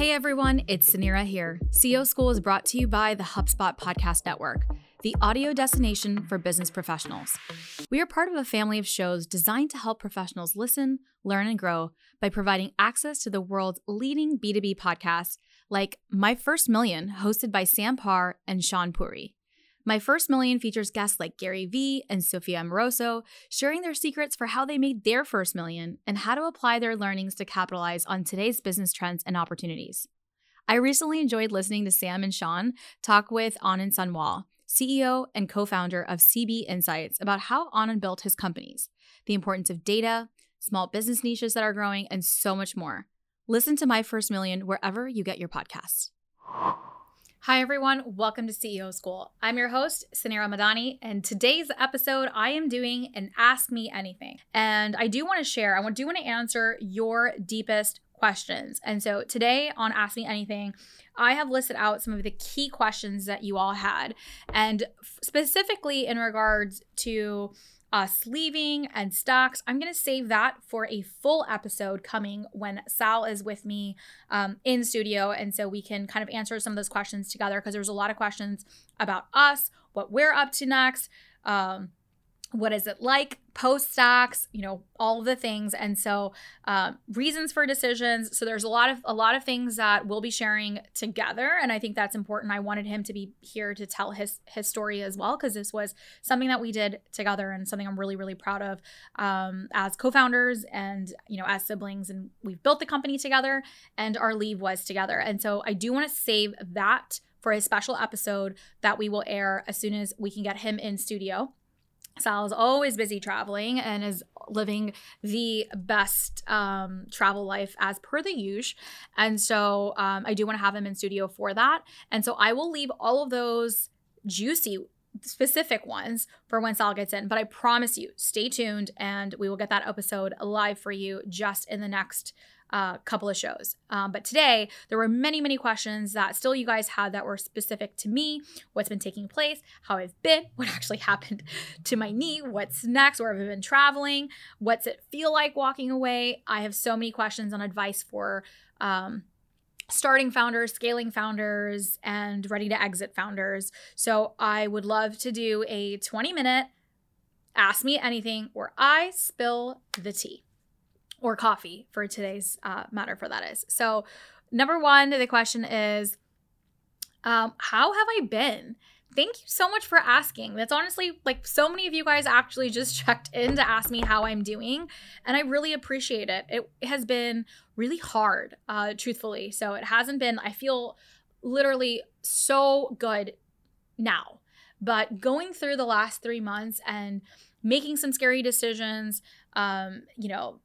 Hey everyone, it's Suneera here. CEO School is brought to you by the HubSpot Podcast Network, the audio destination for business professionals. We are part of a family of shows designed to help professionals listen, learn, and grow by providing access to the world's leading B2B podcasts like My First Million, hosted by Sam Parr and Sean Puri. My First Million features guests like Gary Vee and Sophia Amoruso sharing their secrets for how they made their first million and how to apply their learnings to capitalize on today's business trends and opportunities. I recently enjoyed listening to Sam and Sean talk with Anand Sanwal, CEO and co founder of CB Insights, about how Anand built his companies, the importance of data, small business niches that are growing, and so much more. Listen to My First Million wherever you get your podcasts. Hi, everyone. Welcome to CEO School. I'm your host, Suneera Madhani, and today's episode, I am doing an Ask Me Anything. And I do want to share, I do want to answer your deepest questions. And so today on Ask Me Anything, I have listed out some of the key questions that you all had, and specifically in regards to uh, sleeving and Stax. I'm going to save that for a full episode coming when Sal is with me um, in studio. And so we can kind of answer some of those questions together because there's a lot of questions about us, what we're up to next. Um, what is it like post Stax you know all the things. And so uh, reasons for decisions. So there's a lot of a lot of things that we'll be sharing together. And i think that's important. I wanted him to be here to tell his his story as well because this was something that we did together and something i'm really really proud of um, as co-founders and you know as siblings. And we've built the company together and our leave was together. And so i do want to save that for a special episode that we will air as soon as we can get him in studio Sal is always busy traveling and is living the best um, travel life as per the usual. And so um, I do want to have him in studio for that. And so I will leave all of those juicy specific ones for when Sal gets in. But I promise you, stay tuned and we will get that episode live for you just in the next uh, couple of shows. Um, but today, there were many, many questions that still you guys had that were specific to me what's been taking place, how I've been, what actually happened to my knee, what's next, where have I been traveling, what's it feel like walking away. I have so many questions on advice for. Um, starting founders, scaling founders, and ready to exit founders. So I would love to do a 20 minute ask me anything where I spill the tea or coffee for today's uh, matter for that is. So, number one, the question is, um, how have I been? Thank you so much for asking. That's honestly like so many of you guys actually just checked in to ask me how I'm doing, and I really appreciate it. It has been really hard, uh, truthfully. So it hasn't been. I feel literally so good now, but going through the last three months and making some scary decisions, um, you know,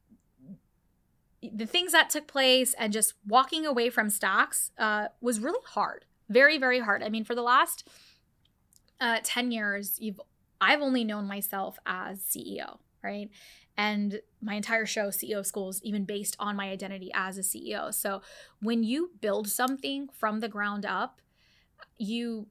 the things that took place and just walking away from Stax uh, was really hard. Very very hard. I mean for the last uh, 10 years you've i've only known myself as ceo right? And my entire show ceo school is even based on my identity as a ceo so when you build something from the ground up you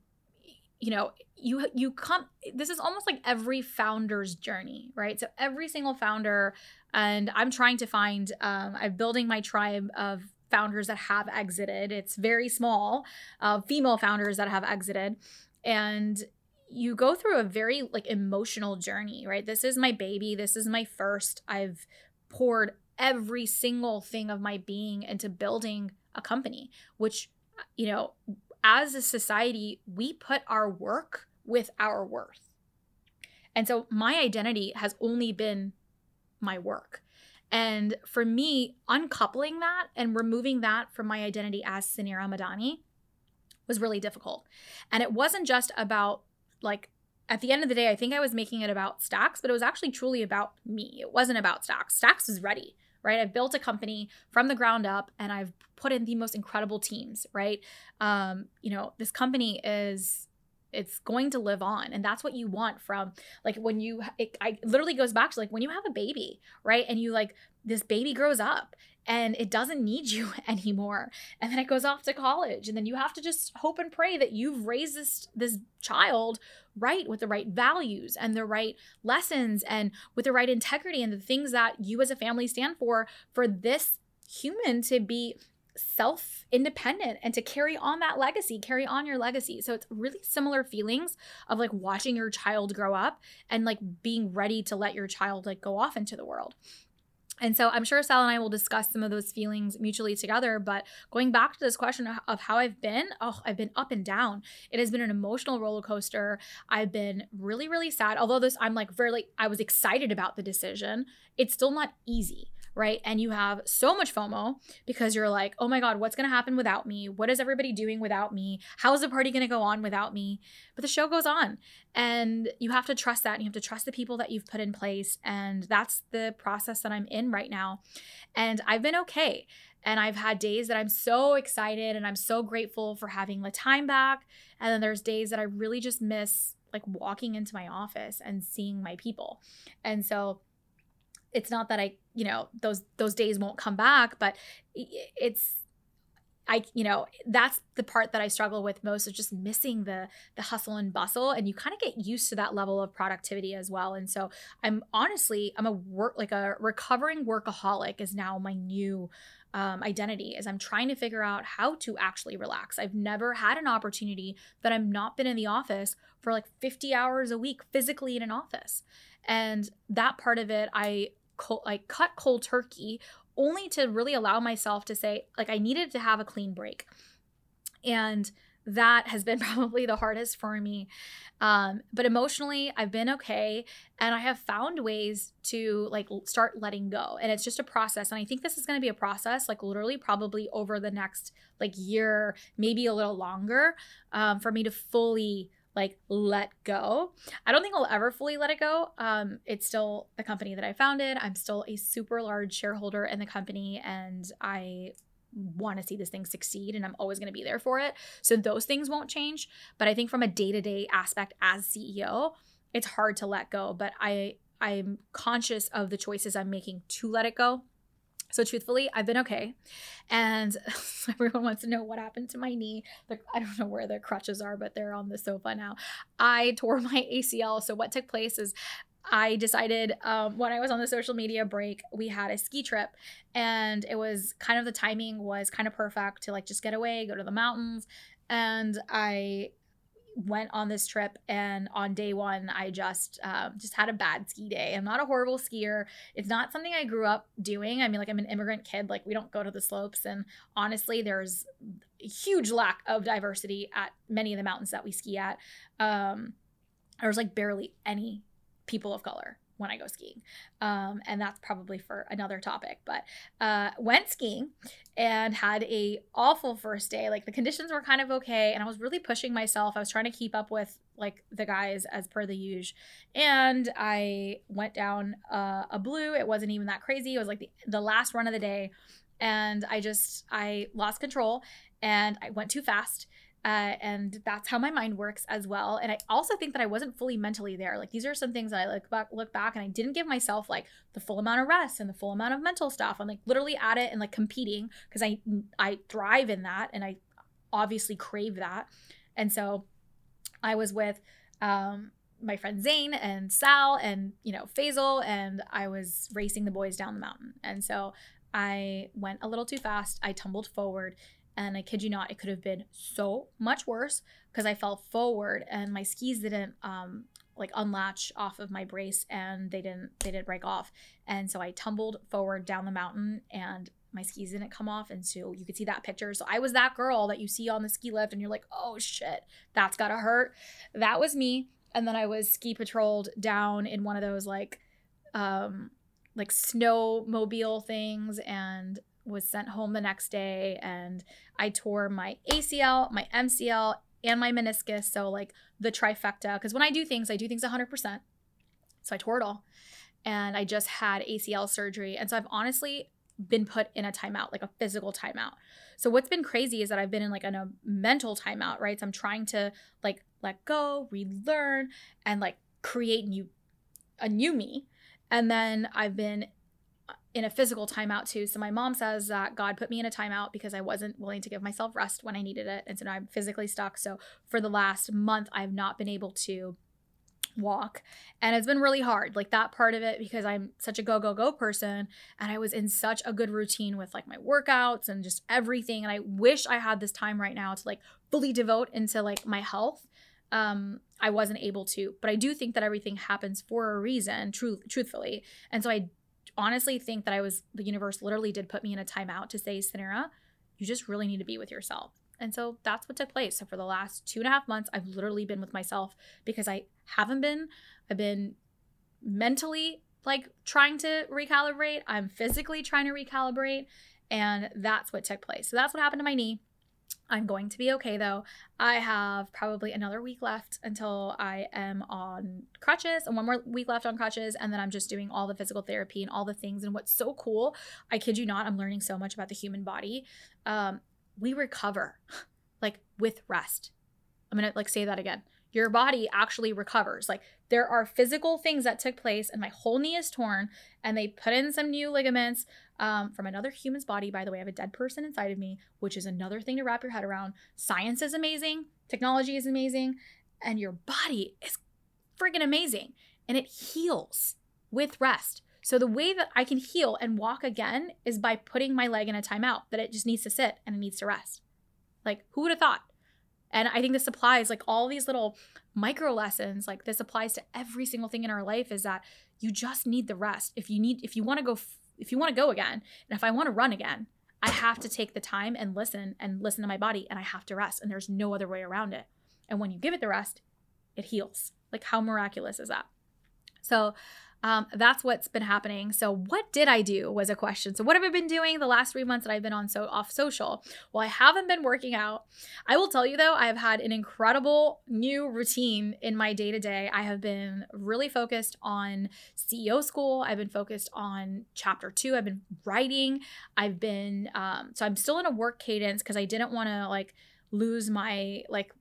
you know you you come this is almost like every founder's journey right? So every single founder and i'm trying to find um, i'm building my tribe of founders that have exited. It's very small uh, female founders that have exited. And you go through a very like emotional journey right? This is my baby. This is my first. I've poured every single thing of my being into building a company which you know as a society we put our work with our worth. And so my identity has only been my work. And for me, uncoupling that and removing that from my identity as Suneera Madhani was really difficult. And it wasn't just about like at the end of the day, I think I was making it about Stax, but it was actually truly about me. It wasn't about Stax. Stax is ready, right? I've built a company from the ground up and I've put in the most incredible teams, right? Um, you know, this company is it's going to live on and that's what you want from like when you it I, literally goes back to like when you have a baby right and you like this baby grows up and it doesn't need you anymore and then it goes off to college and then you have to just hope and pray that you've raised this this child right with the right values and the right lessons and with the right integrity and the things that you as a family stand for for this human to be self independent and to carry on that legacy, carry on your legacy. So it's really similar feelings of like watching your child grow up and like being ready to let your child like go off into the world. And so I'm sure Sal and I will discuss some of those feelings mutually together. But going back to this question of how I've been, oh, I've been up and down. It has been an emotional roller coaster. I've been really, really sad. Although this, I'm like very, I was excited about the decision. It's still not easy right? And you have so much FOMO because you're like, oh my God, what's going to happen without me? What is everybody doing without me? How is the party going to go on without me? But the show goes on. And you have to trust that. And you have to trust the people that you've put in place. And that's the process that I'm in right now. And I've been okay. And I've had days that I'm so excited and I'm so grateful for having the time back. And then there's days that I really just miss like walking into my office and seeing my people. And so it's not that I, you know, those those days won't come back, but it's I, you know, that's the part that I struggle with most is just missing the the hustle and bustle, and you kind of get used to that level of productivity as well. And so I'm honestly, I'm a work like a recovering workaholic is now my new um, identity. Is I'm trying to figure out how to actually relax. I've never had an opportunity that I'm not been in the office for like 50 hours a week physically in an office, and that part of it I cold, like cut cold turkey only to really allow myself to say like I needed to have a clean break. And that has been probably the hardest for me. Um, but emotionally, I've been okay. And I have found ways to like start letting go. And it's just a process. And I think this is going to be a process, like literally probably over the next like year, maybe a little longer um, for me to fully like let go. I don't think I'll ever fully let it go. Um, it's still the company that I founded. I'm still a super large shareholder in the company, and I want to see this thing succeed and I'm always going to be there for it. So those things won't change, but I think from a day-to-day aspect as CEO, it's hard to let go, but I I'm conscious of the choices I'm making to let it go so truthfully, I've been okay. And everyone wants to know what happened to my knee. I don't know where the crutches are, but they're on the sofa now. I tore my ACL. So what took place is I decided um, when I was on the social media break, we had a ski trip, and it was kind of the timing was kind of perfect to like just get away, go to the mountains, and I went on this trip and on day one i just um, just had a bad ski day. I'm not a horrible skier. It's not something i grew up doing. I mean like i'm an immigrant kid. Like we don't go to the slopes. And honestly there's a huge lack of diversity at many of the mountains that we ski at. Um, there's like barely any people of color when I go skiing. Um, and that's probably for another topic. But uh, went skiing and had a awful first day. Like the conditions were kind of okay, and I was really pushing myself. I was trying to keep up with like the guys as per the usual. And I went down uh, a blue. It wasn't even that crazy. It was like the, the last run of the day. And I just, I lost control and I went too fast uh, and that's how my mind works as well. And I also think that I wasn't fully mentally there. Like these are some things that I look back, look back, and I didn't give myself like the full amount of rest and the full amount of mental stuff. I'm like literally at it and like competing because I I thrive in that, and I obviously crave that. And so I was with um, my friend Zane and Sal and you know Faisal, and I was racing the boys down the mountain. And so I went a little too fast. I tumbled forward and I kid you not, it could have been so much worse because I fell forward and my skis didn't um, like unlatch off of my brace and they didn't they didn't break off. And so I tumbled forward down the mountain and my skis didn't come off. And so you could see that picture. So I was that girl that you see on the ski lift and you're like, oh shit, that's gotta hurt. That was me. And then I was ski patrolled down in one of those like, um, like snowmobile things and was sent home the next day. And I tore my ACL, my MCL, and my meniscus. So like the trifecta. Because when I do things, I do things 100%. So I tore it all. And I just had ACL surgery. And so I've honestly been put in a timeout, like a physical timeout. So what's been crazy is that I've been in like a mental timeout, right? So I'm trying to like let go, relearn, and like create new a new me. And then I've been in a physical timeout too. So my mom says that God put me in a timeout because I wasn't willing to give myself rest when I needed it. And so now I'm physically stuck. So for the last month, I've not been able to walk and it's been really hard like that part of it because i'm such a go go go person and i was in such a good routine with like my workouts and just everything and i wish i had this time right now to like fully devote into like my health um i wasn't able to but i do think that everything happens for a reason truth truthfully and so i honestly think that I was, the universe literally did put me in a timeout to say, Suneera, you just really need to be with yourself. And so that's what took place. So for the last two and a half months, I've literally been with myself because I haven't been. I've been mentally like trying to recalibrate. I'm physically trying to recalibrate. And that's what took place. So that's what happened to my knee. I'm going to be okay though. I have probably another week left until I am on crutches and one more week left on crutches. And then I'm just doing all the physical therapy and all the things. And what's so cool, I kid you not, I'm learning so much about the human body. Um, we recover like with rest. I'm going to like say that again. Your body actually recovers. Like there are physical things that took place and my whole knee is torn and they put in some new ligaments um, from another human's body. By the way, I have a dead person inside of me, which is another thing to wrap your head around. Science is amazing, technology is amazing, and your body is freaking amazing. And it heals with rest. So the way that I can heal and walk again is by putting my leg in a timeout, that it just needs to sit and it needs to rest. Like, who would have thought? And I think this applies like all these little micro lessons, like this applies to every single thing in our life is that you just need the rest. If you need, if you want to go if you want to go again and if I want to run again, I have to take the time and listen and listen to my body and I have to rest and there's no other way around it. And when you give it the rest, it heals. Like how miraculous is that? So um, that's what's been happening. So, what did I do was a question. So, what have I been doing the last three months that I've been on so off social? Well, I haven't been working out. I will tell you though, I have had an incredible new routine in my day to day. I have been really focused on CEO school. I've been focused on chapter two. I've been writing. I've been um, so I'm still in a work cadence because I didn't want to like lose my like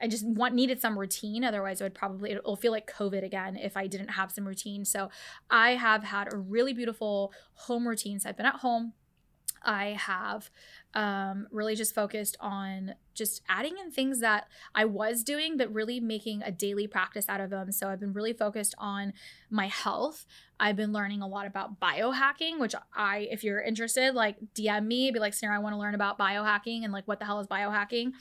I just want needed some routine. Otherwise, I would probably it'll feel like COVID again if I didn't have some routine. So I have had a really beautiful home routine. So I've been at home. I have um, really just focused on just adding in things that I was doing, but really making a daily practice out of them. So I've been really focused on my health. I've been learning a lot about biohacking, which I, if you're interested, like DM me, be like, Sarah, I want to learn about biohacking and like what the hell is biohacking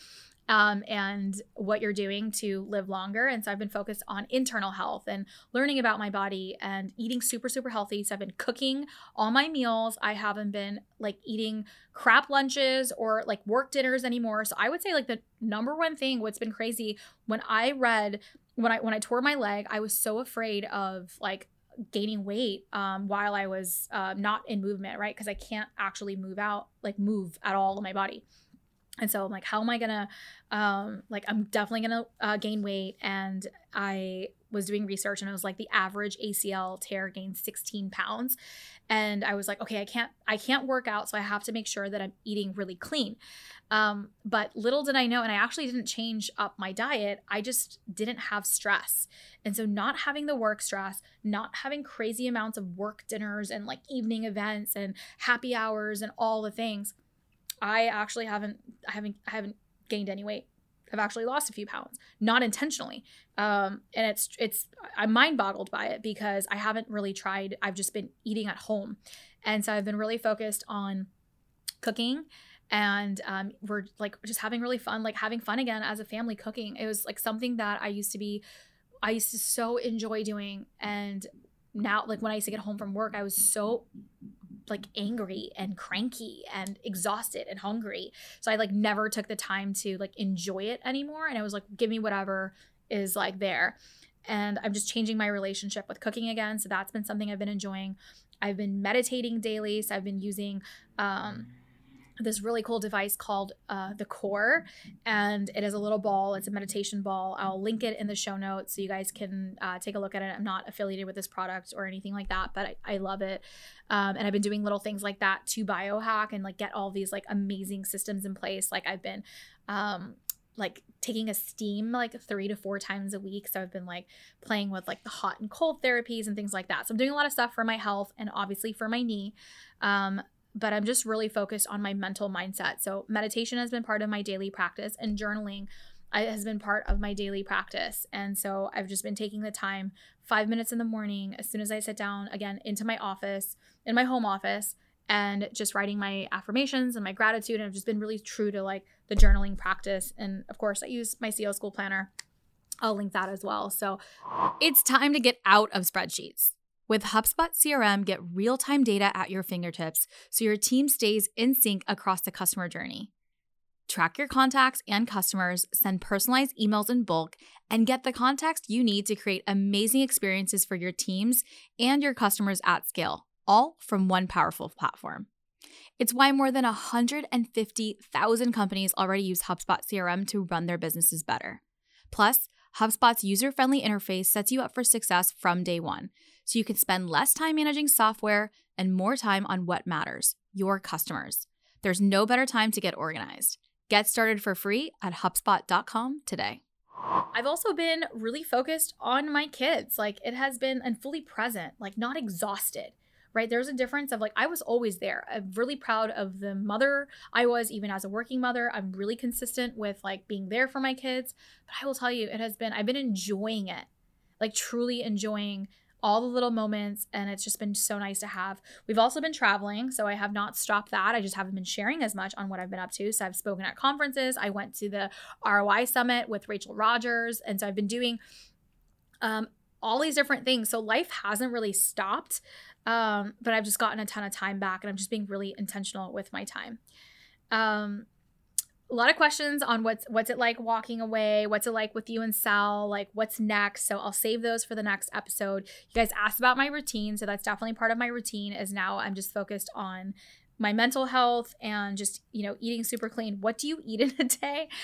um, and what you're doing to live longer. And so I've been focused on internal health and learning about my body and eating super, super healthy. So I've been cooking all my meals. I haven't been like eating crap lunches or like work dinners anymore. So I would say like the number one thing, what's been crazy when I read, when I when I tore my leg, I was so afraid of like gaining weight um, while I was uh, not in movement, right? Because I can't actually move out, like move at all in my body. And so I'm like, how am I gonna, um, like, I'm definitely gonna uh, gain weight. And I was doing research and it was like the average ACL tear gains 16 pounds. And I was like, okay, I can't, I can't work out. So I have to make sure that I'm eating really clean. Um, but little did I know, and I actually didn't change up my diet. I just didn't have stress. And so not having the work stress, not having crazy amounts of work dinners and like evening events and happy hours and all the things I actually haven't I haven't I haven't gained any weight. I've actually lost a few pounds, not intentionally. Um, and it's it's I'm mind boggled by it because I haven't really tried. I've just been eating at home, and so I've been really focused on cooking and um, we're like just having really fun like having fun again as a family cooking it was like something that i used to be i used to so enjoy doing and now like when i used to get home from work i was so like angry and cranky and exhausted and hungry. So I like never took the time to like enjoy it anymore. And I was like, give me whatever is like there. And I'm just changing my relationship with cooking again. So that's been something I've been enjoying. I've been meditating daily. So I've been using um this really cool device called uh, the core and it is a little ball it's a meditation ball i'll link it in the show notes so you guys can uh, take a look at it i'm not affiliated with this product or anything like that but i, I love it um, and i've been doing little things like that to biohack and like get all these like amazing systems in place like i've been um, like taking a steam like three to four times a week. So I've been like playing with like the hot and cold therapies and things like that. So I'm doing a lot of stuff for my health and obviously for my knee. Um, but I'm just really focused on my mental mindset. So meditation has been part of my daily practice and journaling uh, has been part of my daily practice. And so I've just been taking the time, five minutes in the morning, as soon as I sit down again into my office, in my home office, and just writing my affirmations and my gratitude. And I've just been really true to like the journaling practice. And of course, I use my CEO school planner. I'll link that as well. So it's time to get out of spreadsheets. With HubSpot CRM, get real time data at your fingertips so your team stays in sync across the customer journey. Track your contacts and customers, send personalized emails in bulk, and get the context you need to create amazing experiences for your teams and your customers at scale, all from one powerful platform. It's why more than 150,000 companies already use HubSpot CRM to run their businesses better. Plus, HubSpot's user friendly interface sets you up for success from day one so you can spend less time managing software and more time on what matters your customers. There's no better time to get organized. Get started for free at HubSpot.com today. I've also been really focused on my kids. Like it has been and fully present, like not exhausted, right? There's a difference of like I was always there. I'm really proud of the mother I was, even as a working mother. I'm really consistent with like being there for my kids. But I will tell you, it has been, I've been enjoying it, like truly enjoying all the little moments and it's just been so nice to have. We've also been traveling, so I have not stopped that. I just haven't been sharing as much on what I've been up to. So I've spoken at conferences. I went to the ROI summit with Rachel rogers and so I've been doing um all these different things. So life hasn't really stopped. Um, but I've just gotten a ton of time back and I'm just being really intentional with my time. Um, a lot of questions on what's what's it like walking away? What's it like with you and sal? Like what's next? So i'll save those for the next episode. You guys asked about my routine so that's definitely part of my routine is now i'm just focused on my mental health and just you know eating super clean. What do you eat in a day?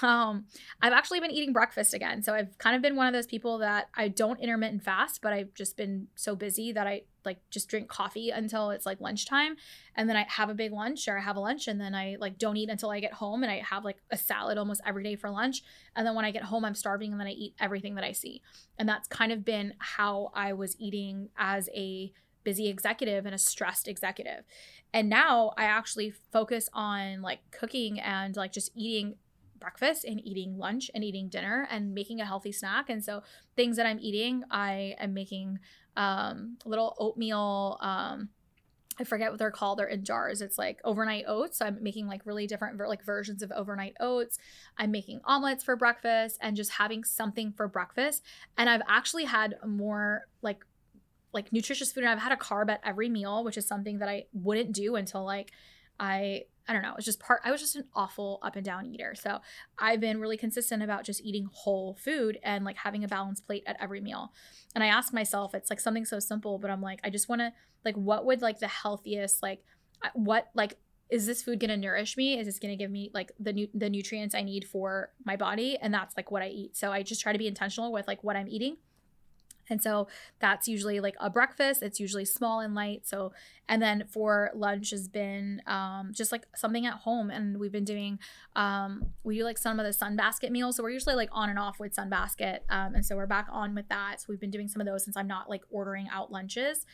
Um i've actually been eating breakfast again. So i've kind of been one of those people that i don't intermittent fast but i've just been so busy that i like just drink coffee until it's like lunchtime. And then i have a big lunch or i have a lunch and then i like don't eat until i get home and i have like a salad almost every day for lunch. And then when i get home i'm starving and then i eat everything that i see. And that's kind of been how i was eating as a busy executive and a stressed executive and now I actually focus on like cooking and like just eating breakfast and eating lunch and eating dinner and making a healthy snack. And so things that I'm eating, I am making um, little oatmeal. Um, I forget what they're called. They're in jars. It's like overnight oats. So I'm making like really different like versions of overnight oats. I'm making omelets for breakfast and just having something for breakfast. And I've actually had more like like nutritious food and I've had a carb at every meal, which is something that I wouldn't do until like I I don't know, it's just part I was just an awful up and down eater. So I've been really consistent about just eating whole food and like having a balanced plate at every meal. And I ask myself, it's like something so simple, but I'm like, I just want to like what would like the healthiest like what like is this food to nourish me? Is this to give me like the nu- the nutrients I need for my body? And that's like what I eat. So I just try to be intentional with like what I'm eating and so that's usually like a breakfast. It's usually small and light. So, and then for lunch has been um, just like something at home. And we've been doing, um, we do like some of the Sunbasket meals. So we're usually like on and off with Sunbasket. Um, and so we're back on with that. So we've been doing some of those since I'm not like ordering out lunches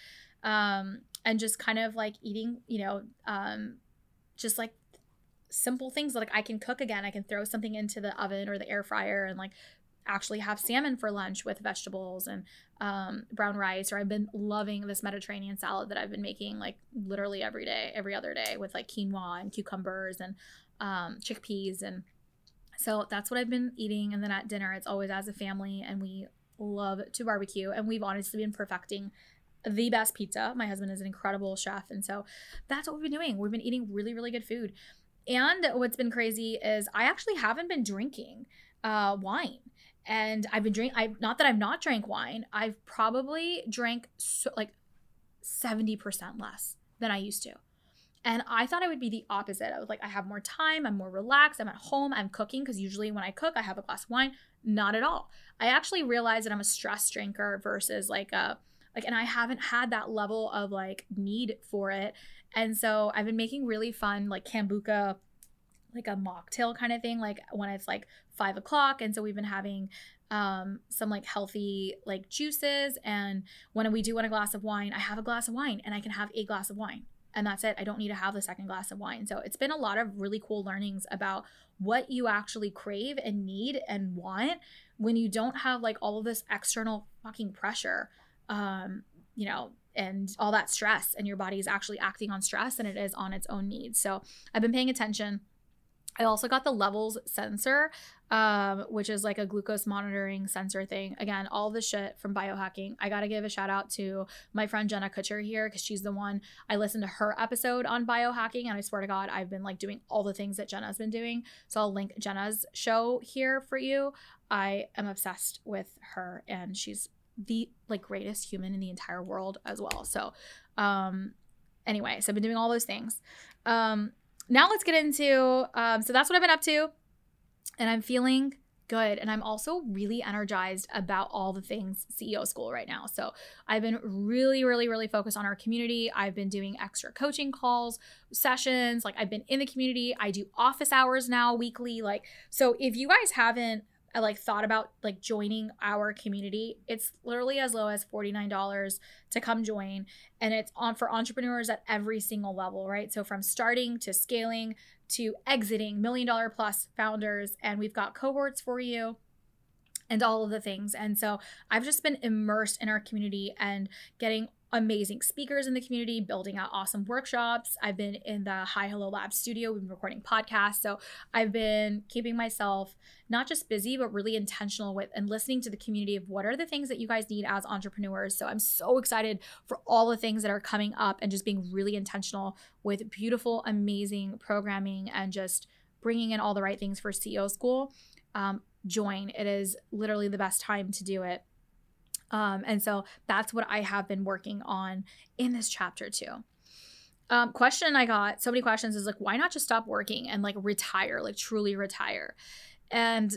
um, and just kind of like eating, you know, um, just like simple things like I can cook again. I can throw something into the oven or the air fryer and like actually have salmon for lunch with vegetables and um, brown rice or i've been loving this mediterranean salad that i've been making like literally every day every other day with like quinoa and cucumbers and um, chickpeas and so that's what i've been eating and then at dinner it's always as a family and we love to barbecue and we've honestly been perfecting the best pizza. My husband is an incredible chef. And so that's what we've been doing. We've been eating really, really good food. And what's been crazy is I actually haven't been drinking uh, wine. And I've been drinking, I not that I've not drank wine, I've probably drank so, like 70% less than I used to. And I thought I would be the opposite. I was like, I have more time, I'm more relaxed, I'm at home, I'm cooking, because usually when I cook, I have a glass of wine. Not at all. I actually realized that I'm a stress drinker versus like a like and I haven't had that level of like need for it. And so I've been making really fun like kombucha like a mocktail kind of thing, like when it's like five o'clock. And so we've been having um, some like healthy like juices. And when we do want a glass of wine, I have a glass of wine and I can have a glass of wine. And that's it. I don't need to have the second glass of wine. So it's been a lot of really cool learnings about what you actually crave and need and want when you don't have like all of this external fucking pressure um you know and all that stress and your body is actually acting on stress and it is on its own needs so i've been paying attention I also got the levels sensor, um, which is like a glucose monitoring sensor thing. Again, all the shit from biohacking. I gotta give a shout out to my friend Jenna Kutcher here because she's the one I listened to her episode on biohacking, and I swear to God, I've been like doing all the things that Jenna's been doing. So I'll link Jenna's show here for you. I am obsessed with her, and she's the like greatest human in the entire world as well. So, um, anyway, so I've been doing all those things. Um, now let's get into um, so that's what I've been up to, and I'm feeling good. And I'm also really energized about all the things CEO school right now. So I've been really, really, really focused on our community. I've been doing extra coaching calls, sessions. Like I've been in the community. I do office hours now weekly. Like, so if you guys haven't I like thought about like joining our community. It's literally as low as $49 to come join and it's on for entrepreneurs at every single level, right? So from starting to scaling to exiting million dollar plus founders and we've got cohorts for you and all of the things. And so I've just been immersed in our community and getting amazing speakers in the community, building out awesome workshops. I've been in the Hi Hello Lab studio. We've been recording podcasts. So I've been keeping myself not just busy, but really intentional with and listening to the community of what are the things that you guys need as entrepreneurs. So I'm so excited for all the things that are coming up and just being really intentional with beautiful, amazing programming and just bringing in all the right things for CEO school. Um, join. It is literally the best time to do it. Um, and so that's what I have been working on in this chapter too. Um, question I got so many questions is like, why not just stop working and like retire, like truly retire? And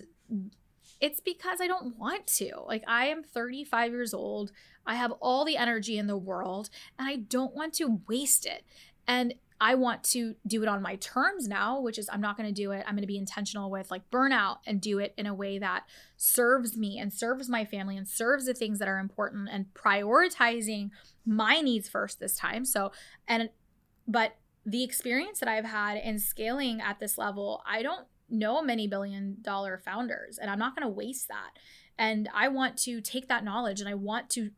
it's because I don't want to. Like, I am 35 years old. I have all the energy in the world and I don't want to waste it. And I want to do it on my terms now, which is I'm not going to do it. I'm going to be intentional with like burnout and do it in a way that serves me and serves my family and serves the things that are important and prioritizing my needs first this time. So, and, but the experience that I've had in scaling at this level, I don't know many billion dollar founders and I'm not going to waste that. And I want to take that knowledge and I want to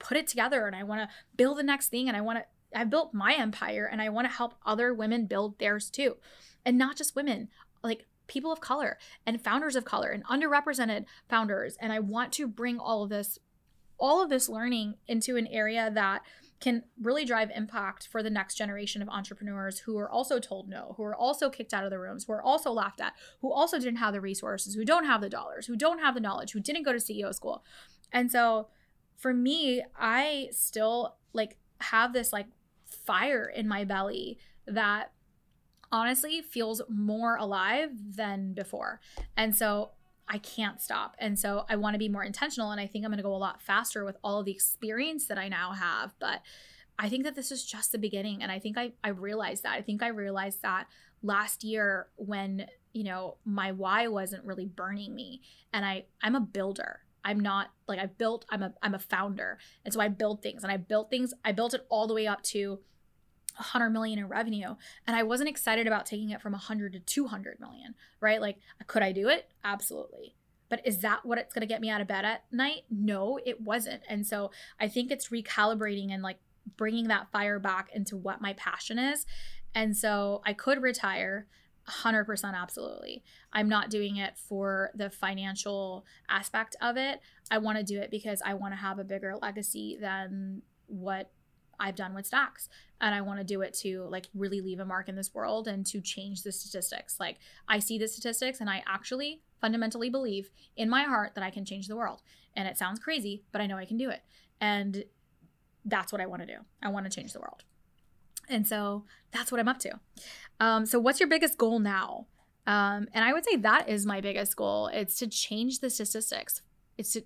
put it together and I want to build the next thing and I want to I built my empire and I want to help other women build theirs too. And not just women, like people of color and founders of color and underrepresented founders. And I want to bring all of this all of this learning into an area that can really drive impact for the next generation of entrepreneurs who are also told no, who are also kicked out of the rooms, who are also laughed at, who also didn't have the resources, who don't have the dollars, who don't have the knowledge, who didn't go to CEO school. And so for me, I still like have this like fire in my belly that honestly feels more alive than before. And so I can't stop. And so I want to be more intentional. And I think I'm going to go a lot faster with all the experience that I now have. But I think that this is just the beginning. And I think I, I realized that. I think I realized that last year when, you know, my why wasn't really burning me. And I, I'm a builder. I'm not like I built, I'm a I'm a founder. And so I build things and I built things, I built it all the way up to 100 million in revenue and i wasn't excited about taking it from 100 to 200 million right? Like could i do it? Absolutely. But is that what it's going to get me out of bed at night? No it wasn't. And so i think it's recalibrating and like bringing that fire back into what my passion is. And so i could retire 100% absolutely. I'm not doing it for the financial aspect of it. I want to do it because I want to have a bigger legacy than what I've done with Stax. And I want to do it to like really leave a mark in this world and to change the statistics. Like I see the statistics and I actually fundamentally believe in my heart that I can change the world. And it sounds crazy, but I know I can do it. And that's what I want to do. I want to change the world. And so that's what I'm up to. Um, so, what's your biggest goal now? Um, and I would say that is my biggest goal. It's to change the statistics. It's to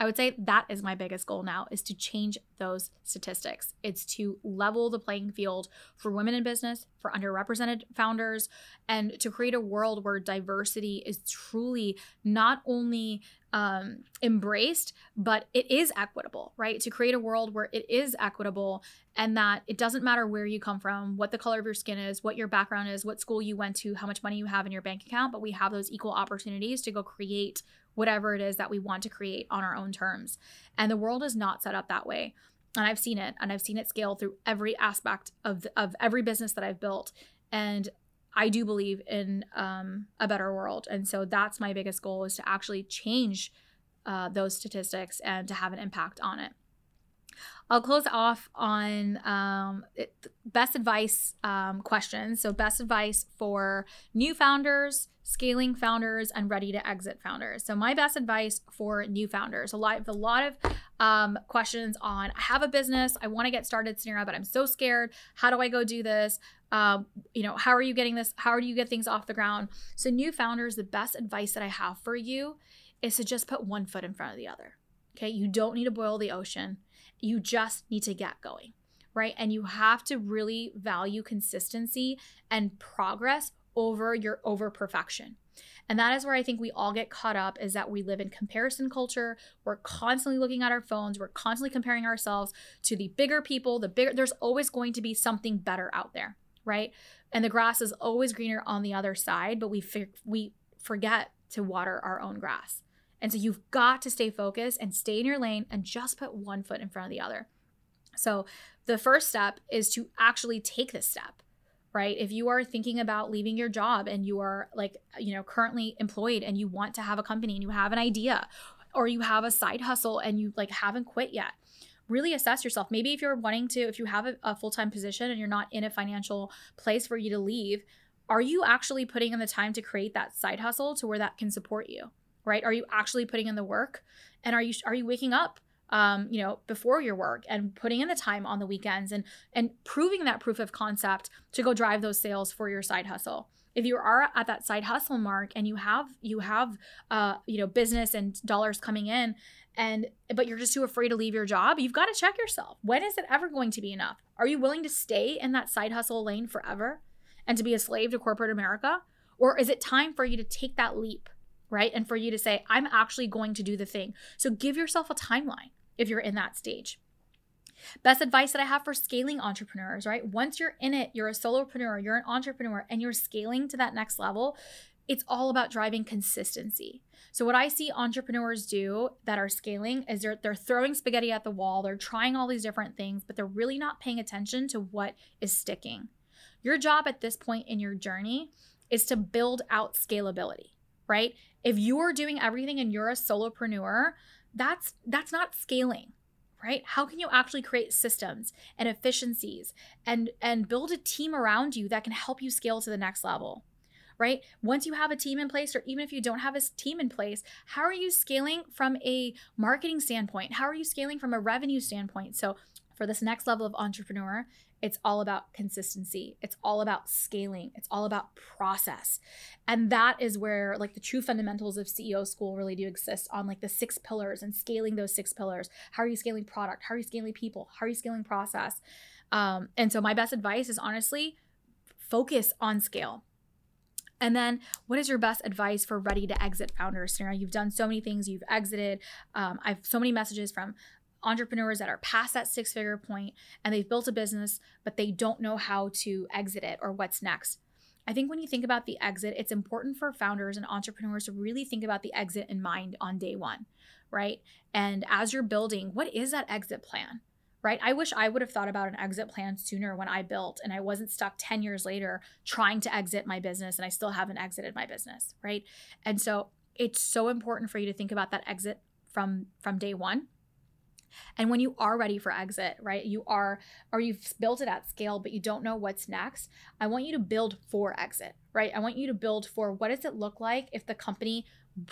I would say that is my biggest goal now is to change those statistics. It's to level the playing field for women in business, for underrepresented founders, and to create a world where diversity is truly not only um, embraced, but it is equitable, right? To create a world where it is equitable and that it doesn't matter where you come from, what the color of your skin is, what your background is, what school you went to, how much money you have in your bank account, but we have those equal opportunities to go create whatever it is that we want to create on our own terms. And the world is not set up that way. And I've seen it and I've seen it scale through every aspect of, the, of every business that I've built. And I do believe in um, a better world. And so that's my biggest goal is to actually change uh, those statistics and to have an impact on it. I'll close off on um, best advice um, questions. So, best advice for new founders, scaling founders, and ready to exit founders. So, my best advice for new founders. A lot, a lot of um, questions on I have a business, I want to get started, scenario, but I'm so scared. How do I go do this? Um, you know, how are you getting this? How do you get things off the ground? So, new founders, the best advice that I have for you is to just put one foot in front of the other. Okay, you don't need to boil the ocean you just need to get going, right? And you have to really value consistency and progress over your over perfection. And that is where I think we all get caught up is that we live in comparison culture. We're constantly looking at our phones, we're constantly comparing ourselves to the bigger people, the bigger there's always going to be something better out there, right? And the grass is always greener on the other side, but we we forget to water our own grass. And so you've got to stay focused and stay in your lane and just put one foot in front of the other. So the first step is to actually take this step, right? If you are thinking about leaving your job and you are like, you know, currently employed and you want to have a company and you have an idea or you have a side hustle and you like haven't quit yet, really assess yourself. Maybe if you're wanting to, if you have a, a full time position and you're not in a financial place for you to leave, are you actually putting in the time to create that side hustle to where that can support you? Right? Are you actually putting in the work? And are you are you waking up um, you know, before your work and putting in the time on the weekends and and proving that proof of concept to go drive those sales for your side hustle. If you are at that side hustle mark and you have you have uh, you know, business and dollars coming in and but you're just too afraid to leave your job, you've got to check yourself. When is it ever going to be enough? Are you willing to stay in that side hustle lane forever and to be a slave to corporate America? Or is it time for you to take that leap right? And for you to say, I'm actually going to do the thing. So give yourself a timeline if you're in that stage. Best advice that I have for scaling entrepreneurs, right? Once you're in it, you're a solopreneur, you're an entrepreneur, and you're scaling to that next level, it's all about driving consistency. So what I see entrepreneurs do that are scaling is they're they're throwing spaghetti at the wall, they're trying all these different things, but they're really not paying attention to what is sticking. Your job at this point in your journey is to build out scalability, right? If you're doing everything and you're a solopreneur, that's that's not scaling right? How can you actually create systems and efficiencies and and build a team around you that can help you scale to the next level right? Once you have a team in place or even if you don't have a team in place how are you scaling from a marketing standpoint? How are you scaling from a revenue standpoint? So for this next level of entrepreneur it's all about consistency. It's all about scaling. It's all about process. And that is where like the true fundamentals of CEO school really do exist on like the six pillars and scaling those six pillars. How are you scaling product? How are you scaling people? How are you scaling process? Um, and so my best advice is honestly focus on scale. And then, what is your best advice for ready to exit founders? Sarah, you've done so many things. You've exited. Um, I've so many messages from entrepreneurs that are past that six figure point and they've built a business, but they don't know how to exit it or what's next. I think when you think about the exit, it's important for founders and entrepreneurs to really think about the exit in mind on day one, right? And as you're building, what is that exit plan? Right? I wish I would have thought about an exit plan sooner when I built and I wasn't stuck 10 years later trying to exit my business and I still haven't exited my business, right? And so it's so important for you to think about that exit from from day 1 And when you are ready for exit, right, you are, or you've built it at scale, but you don't know what's next, I want you to build for exit, right? I want you to build for what does it look like if the company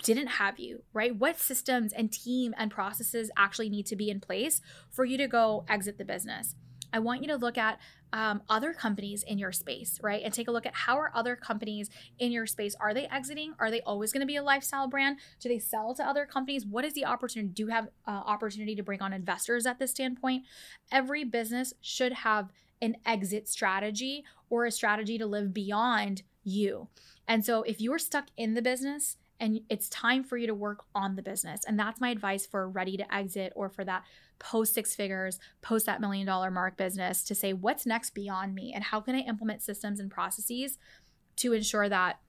didn't have you, right? What systems and team and processes actually need to be in place for you to go exit the business? I want you to look at um, other companies in your space, right? And take a look at how are other companies in your space? Are they exiting? Are they always going to be a lifestyle brand? Do they sell to other companies? What is the opportunity? Do you have uh, opportunity to bring on investors at this standpoint? Every business should have an exit strategy or a strategy to live beyond you. And so if you're stuck in the business and it's time for you to work on the business, and that's my advice for ready to exit or for that post six figures, post that million dollar mark business to say, what's next beyond me? And how can I implement systems and processes to ensure that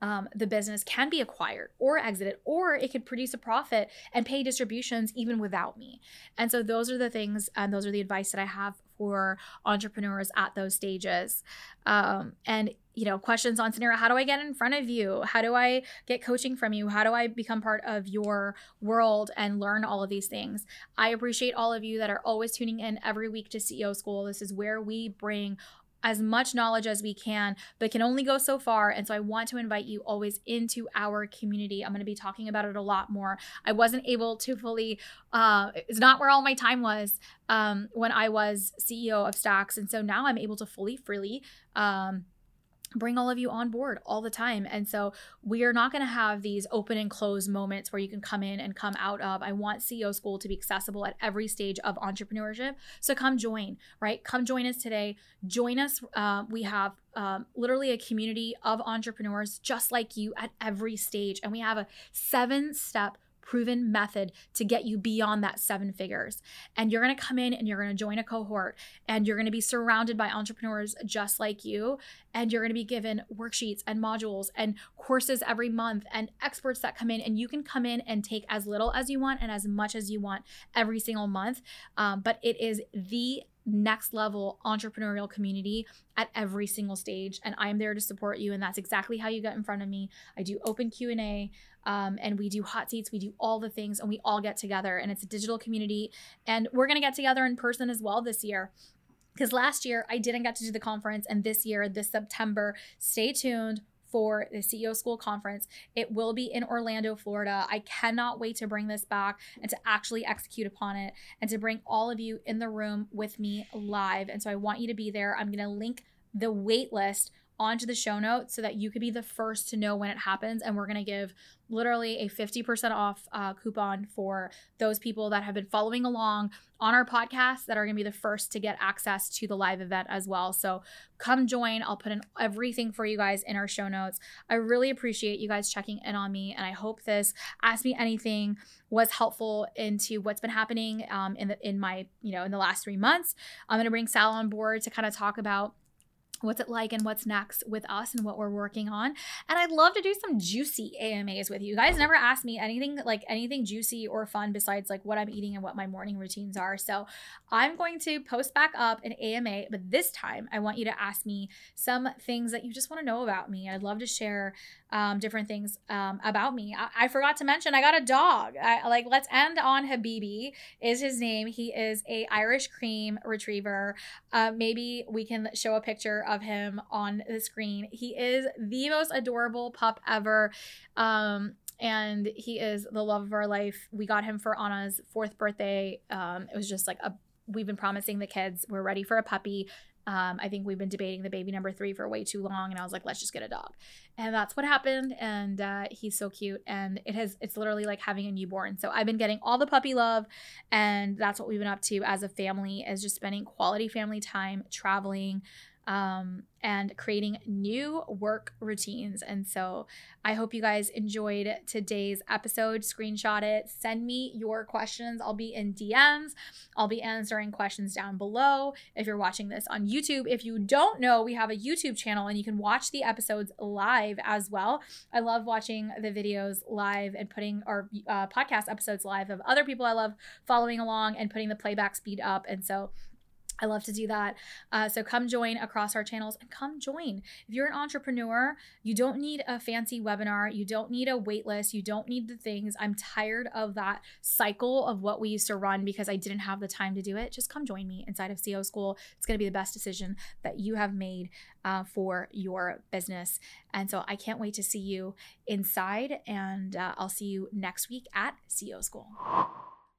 um, the business can be acquired or exited, or it could produce a profit and pay distributions even without me. And so, those are the things and those are the advice that I have for entrepreneurs at those stages. Um, and you know, questions on scenario. How do I get in front of you? How do I get coaching from you? How do I become part of your world and learn all of these things? I appreciate all of you that are always tuning in every week to CEO School. This is where we bring as much knowledge as we can, but can only go so far. And so I want to invite you always into our community. I'm going to be talking about it a lot more. I wasn't able to fully, uh, it's not where all my time was um, when I was CEO of Stax. And so now I'm able to fully, freely, um, bring all of you on board all the time. And so we are not going to have these open and closed moments where you can come in and come out of. I want CEO school to be accessible at every stage of entrepreneurship. So come join, right? Come join us today. Join us. Uh, we have um, literally a community of entrepreneurs just like you at every stage. And we have a seven step proven method to get you beyond that seven figures. And you're going to come in and you're going to join a cohort and you're going to be surrounded by entrepreneurs just like you. And you're going to be given worksheets and modules and courses every month and experts that come in. And you can come in and take as little as you want and as much as you want every single month. Um, but it is the next level entrepreneurial community at every single stage and i'm there to support you and that's exactly how you get in front of me i do open q&a um, and we do hot seats we do all the things and we all get together and it's a digital community and we're to get together in person as well this year because last year I didn't get to do the conference, and this year, this September, stay tuned for the CEO School Conference. It will be in Orlando, Florida. I cannot wait to bring this back and to actually execute upon it and to bring all of you in the room with me live. And so I want you to be there. I'm going to link the wait list onto the show notes so that you could be the first to know when it happens. And we're going to give literally a 50% off uh, coupon for those people that have been following along on our podcast that are going to be the first to get access to the live event as well. So come join. I'll put in everything for you guys in our show notes. I really appreciate you guys checking in on me. And I hope this Ask Me Anything was helpful into what's been happening um, in the in my, you know, in the last three months. I'm going to bring Sal on board to kind of talk about what's it like and what's next with us and what we're working on. And I'd love to do some juicy AMAs with you. you guys never asked me anything like anything juicy or fun besides like what I'm eating and what my morning routines are. So I'm going to post back up an AMA, but this time I want you to ask me some things that you just want to know about me. I'd love to share um, different things um, about me. I-, I, forgot to mention I got a dog. I, like let's end on Habibi is his name. He is a Irish cream retriever. Uh, maybe we can show a picture of him on the screen. He is the most adorable pup ever. Um, and he is the love of our life. We got him for Anna's fourth birthday. Um, it was just like a we've been promising the kids we're ready for a puppy. Um, I think we've been debating the baby number three for way too long, and I was like, let's just get a dog, and that's what happened. And uh, he's so cute, and it has it's literally like having a newborn. So I've been getting all the puppy love, and that's what we've been up to as a family is just spending quality family time, traveling, um, and creating new work routines. And so I hope you guys enjoyed today's episode. Screenshot it, send me your questions. I'll be in DMs, I'll be answering questions down below. If you're watching this on YouTube, if you don't know, we have a YouTube channel and you can watch the episodes live as well. I love watching the videos live and putting our uh, podcast episodes live of other people I love following along and putting the playback speed up. And so I love to do that. Uh, so come join across our channels and come join. If you're an entrepreneur, you don't need a fancy webinar. You don't need a wait list. You don't need the things. I'm tired of that cycle of what we used to run because I didn't have the time to do it. Just come join me inside of CEO School. It's going to be the best decision that you have made uh, for your business. And so I can't wait to see you inside. And uh, I'll see you next week at CEO School.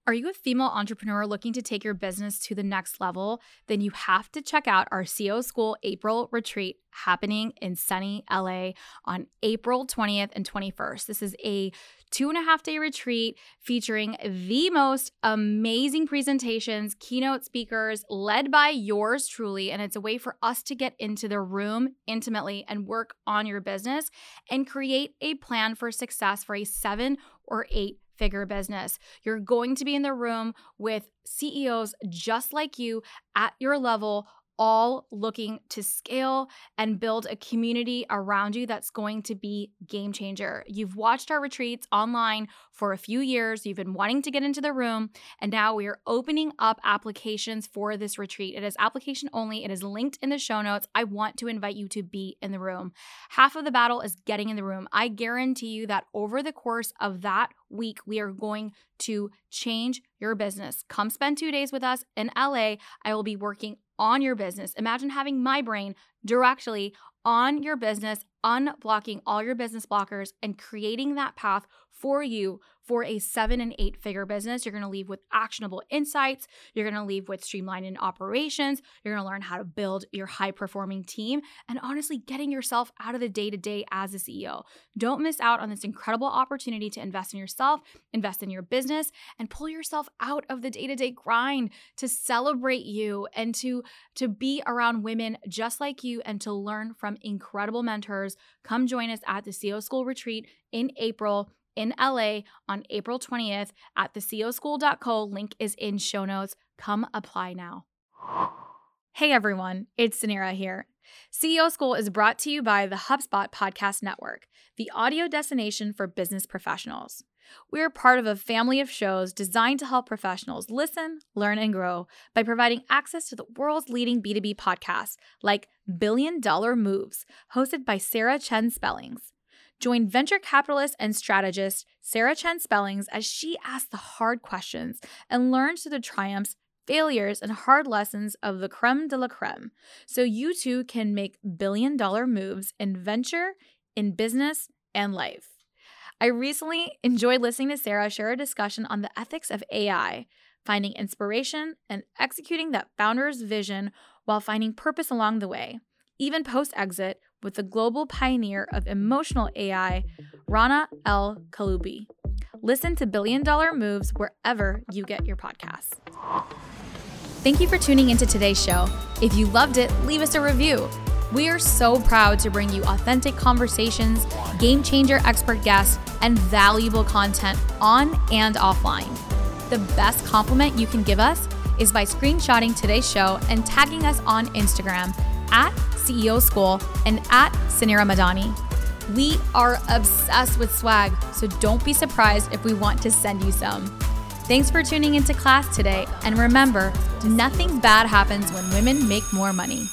Are you a female entrepreneur looking to take your business to the next level? Then you have to check out our CEO School April retreat happening in sunny LA on April 20th and 21st. This is a two and a half day retreat featuring the most amazing presentations, keynote speakers led by yours truly. And it's a way for us to get into the room intimately and work on your business and create a plan for success for a seven or eight figure business. You're going to be in the room with CEOs just like you at your level all looking to scale and build a community around you that's going to be game changer. You've watched our retreats online for a few years, you've been wanting to get into the room, and now we are opening up applications for this retreat. It is application only, it is linked in the show notes. I want to invite you to be in the room. Half of the battle is getting in the room. I guarantee you that over the course of that week, we are going to change your business. Come spend two days with us in LA. I will be working on your business. Imagine having my brain directly on your business, unblocking all your business blockers and creating that path for you for a seven and eight figure business. You're going to leave with actionable insights. You're going to leave with streamlining operations. You're going to learn how to build your high performing team and honestly getting yourself out of the day to day as a CEO. Don't miss out on this incredible opportunity to invest in yourself, invest in your business, and pull yourself out of the day to day grind to celebrate you and to, to be around women just like you and to learn from incredible mentors. Come join us at the CEO School Retreat in April in LA on April 20th at theceoschool.co. Link is in show notes. Come apply now. Hey everyone, it's Suneera here. CEO School is brought to you by the HubSpot Podcast Network, the audio destination for business professionals. We are part of a family of shows designed to help professionals listen, learn, and grow by providing access to the world's leading B2B podcasts like Billion Dollar Moves, hosted by Sarah Chen Spellings. Join venture capitalist and strategist Sarah Chen Spellings as she asks the hard questions and learns through the triumphs, failures, and hard lessons of the creme de la creme so you too can make billion dollar moves in venture, in business, and life. I recently enjoyed listening to Sarah share a discussion on the ethics of AI, finding inspiration and executing that founder's vision while finding purpose along the way, even post exit with the global pioneer of emotional AI, Rana El Kaliouby. Listen to Billion Dollar Moves wherever you get your podcasts. Thank you for tuning into today's show. If you loved it, leave us a review. We are so proud to bring you authentic conversations, game changer expert guests, and valuable content on and offline. The best compliment you can give us is by screenshotting today's show and tagging us on Instagram at CEO School and at Suneera Madhani. We are obsessed with swag, so don't be surprised if we want to send you some. Thanks for tuning into class today, and remember, nothing bad happens when women make more money.